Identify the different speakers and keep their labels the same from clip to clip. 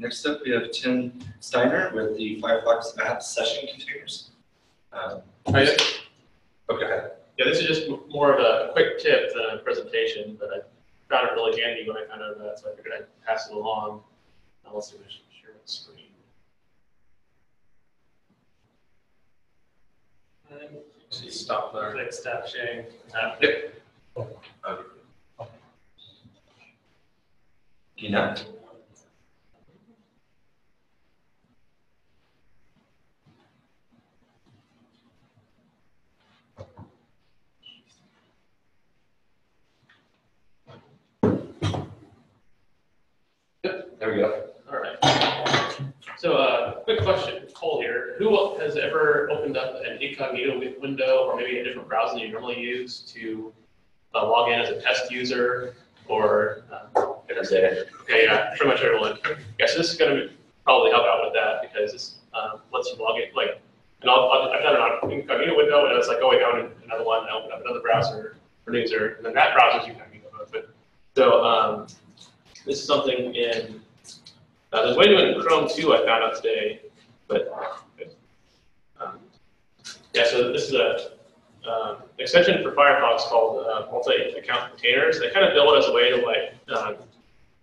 Speaker 1: next up, we have Tim Steiner with the Firefox app session containers. Um,
Speaker 2: Hi.
Speaker 1: Okay,
Speaker 2: Yeah, this is just more of a quick tip than a presentation, but I found it really handy when I found out that, so I figured I'd pass it along. Now let's see if I should share the screen. And
Speaker 1: stop there.
Speaker 2: click stop sharing. Uh,
Speaker 1: Yep. Okay. You know? Yep, there we go.
Speaker 2: All right. So, uh, quick question, Cole here. Who has ever opened up an incognito window or maybe a different browser than you normally use to uh, log in as a test user or? Uh, okay, yeah, pretty much everyone. Yeah, so this is going to probably help out with that because this um, lets you log in like. And I'll, I'll- I've done an incognito window, and it's like oh, going down in another one. I open up another browser for user, and then that browser's incognito mode. But so um, this is something in uh, there's a way to do it in Chrome too, I found out today, but, um, yeah, so this is a, um, extension for Firefox called, uh, multi-account containers. They kind of build it as a way to like, um,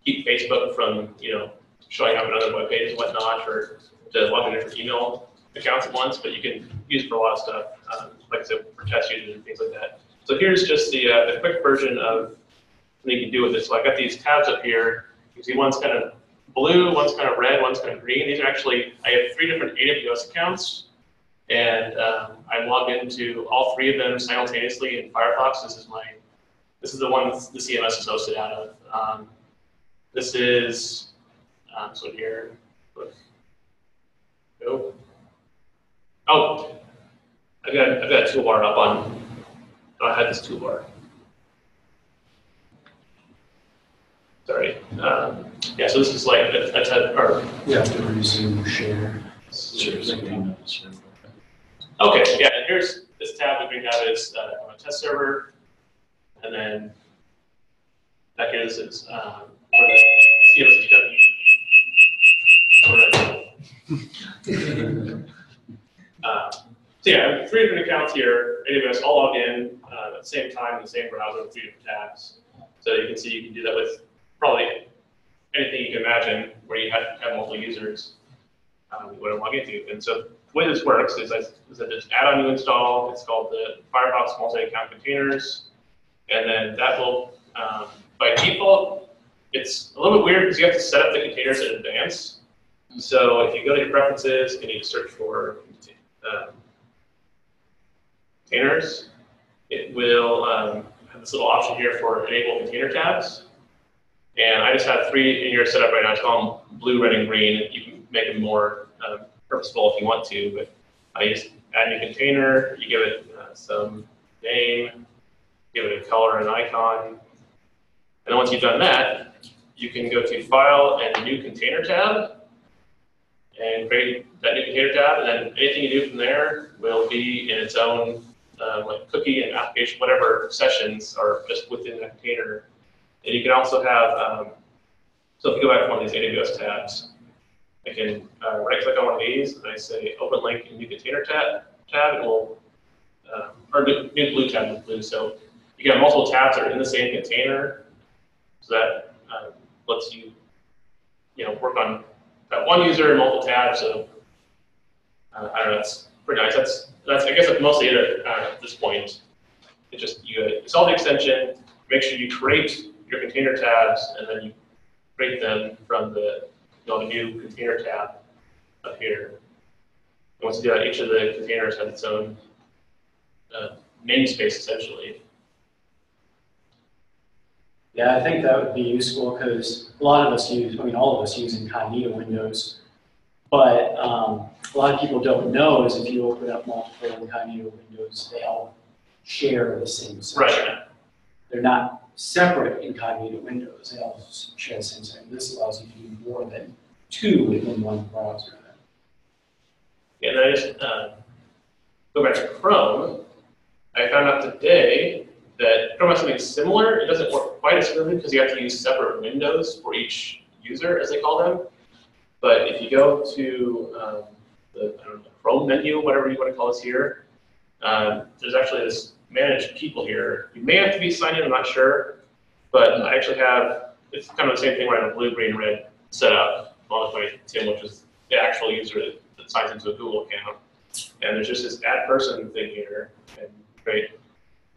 Speaker 2: keep Facebook from, you know, showing up on other web pages and whatnot, or to log in different email accounts at once, but you can use for a lot of stuff, um, like I said, for test users and things like that. So here's just the, uh, the quick version of what you can do with this. So I got these tabs up here. You see one's kind of blue, one's kind of red, one's kind of green. These are actually, I have three different AWS accounts, and um, I log into all three of them simultaneously in Firefox. This is my, this is the one the CMS is hosted out of. Um, this is, um, so here, look. Oh, I've got, I've got a toolbar up on, oh, I had this toolbar. Sorry. Um, yeah, so this is like a, a, te- or
Speaker 3: You have to resume share.
Speaker 2: Okay, yeah, and here's this tab that we have is uh, on a test server, and then back here this is um, where the CMS. Uh, so yeah, I have three different accounts here, AWS all logged in uh, at the same time in the same browser with three different tabs. So you can see you can do that with probably anything you can imagine where you have, multiple users um, you want to log into. And so the way this works is I, is I just add-on you install. It's called the Firefox multi-account containers, and then that will, um, by default, it's a little bit weird because you have to set up the containers in advance. So if you go to your preferences and you search for um, containers, it will um, have this little option here for enable container tabs. And I just have three in here set up right now. I call them blue, red, and green. You can make them more um, purposeful if you want to, but I just add a new container, you give it uh, some name, give it a color and icon. And then once you've done that, you can go to File and New Container tab and create that new container tab, and then anything you do from there will be in its own um, like cookie and application, whatever sessions are just within that container. And you can also have, um, so if you go back to one of these AWS tabs, I can uh, right click on one of these and I say open link in new container tab, tab will, uh, or new, blue tab with blue. So you can have multiple tabs that are in the same container. So that uh, lets you, you know, work on that one user and multiple tabs. So uh, I don't know, that's pretty nice. That's, that's I guess that's mostly it uh, at this point. It just, you install the extension, make sure you create your container tabs, and then you create them from the you know, the new container tab up here. And once you do that, each of the containers has its own uh, namespace essentially.
Speaker 3: Yeah, I think that would be useful because a lot of us use, I mean, all of us use incognito windows. But um, a lot of people don't know is if you open up multiple incognito windows, they all share the same section.
Speaker 2: Right.
Speaker 3: They're not separate incognito windows, they share the same section. This allows you to do more than two within one browser.
Speaker 2: And I just uh, go back to Chrome. I found out today that Chrome has something similar. It doesn't work quite as smoothly because you have to use separate windows for each user, as they call them. But if you go to um, the know, Chrome menu, whatever you want to call this here, um, there's actually this manage people here. You may have to be signed in, I'm not sure, but I actually have, it's kind of the same thing where I have a blue, green, red setup, modified Tim, which is the actual user that signs into a Google account. And there's just this add person thing here, and create,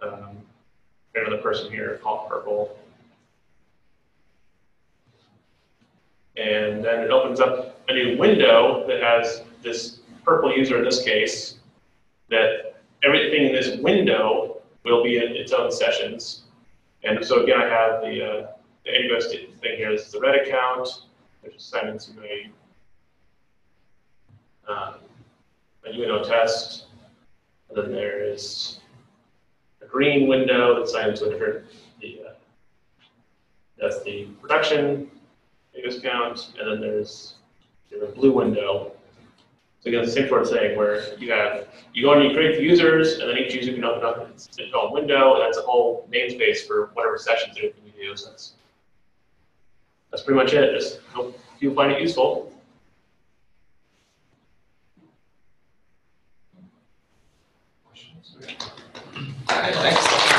Speaker 2: um, create another person here called purple. And then it opens up a new window that has this purple user in this case, that everything in this window will be in its own sessions. And so again, I have the, uh, the AWS thing here, this is the red account, which is into a, um, a UNO test. And then there is a green window that's signed into a different, the, uh, that's the production AWS account, and then there's there's a blue window. So again, the same sort of thing where you have, you go and you create the users, and then each user can open up its own window, and that's a whole namespace for whatever sessions they're going to do. So that's, pretty much it. Just hope you find it useful.
Speaker 1: Alright, thanks.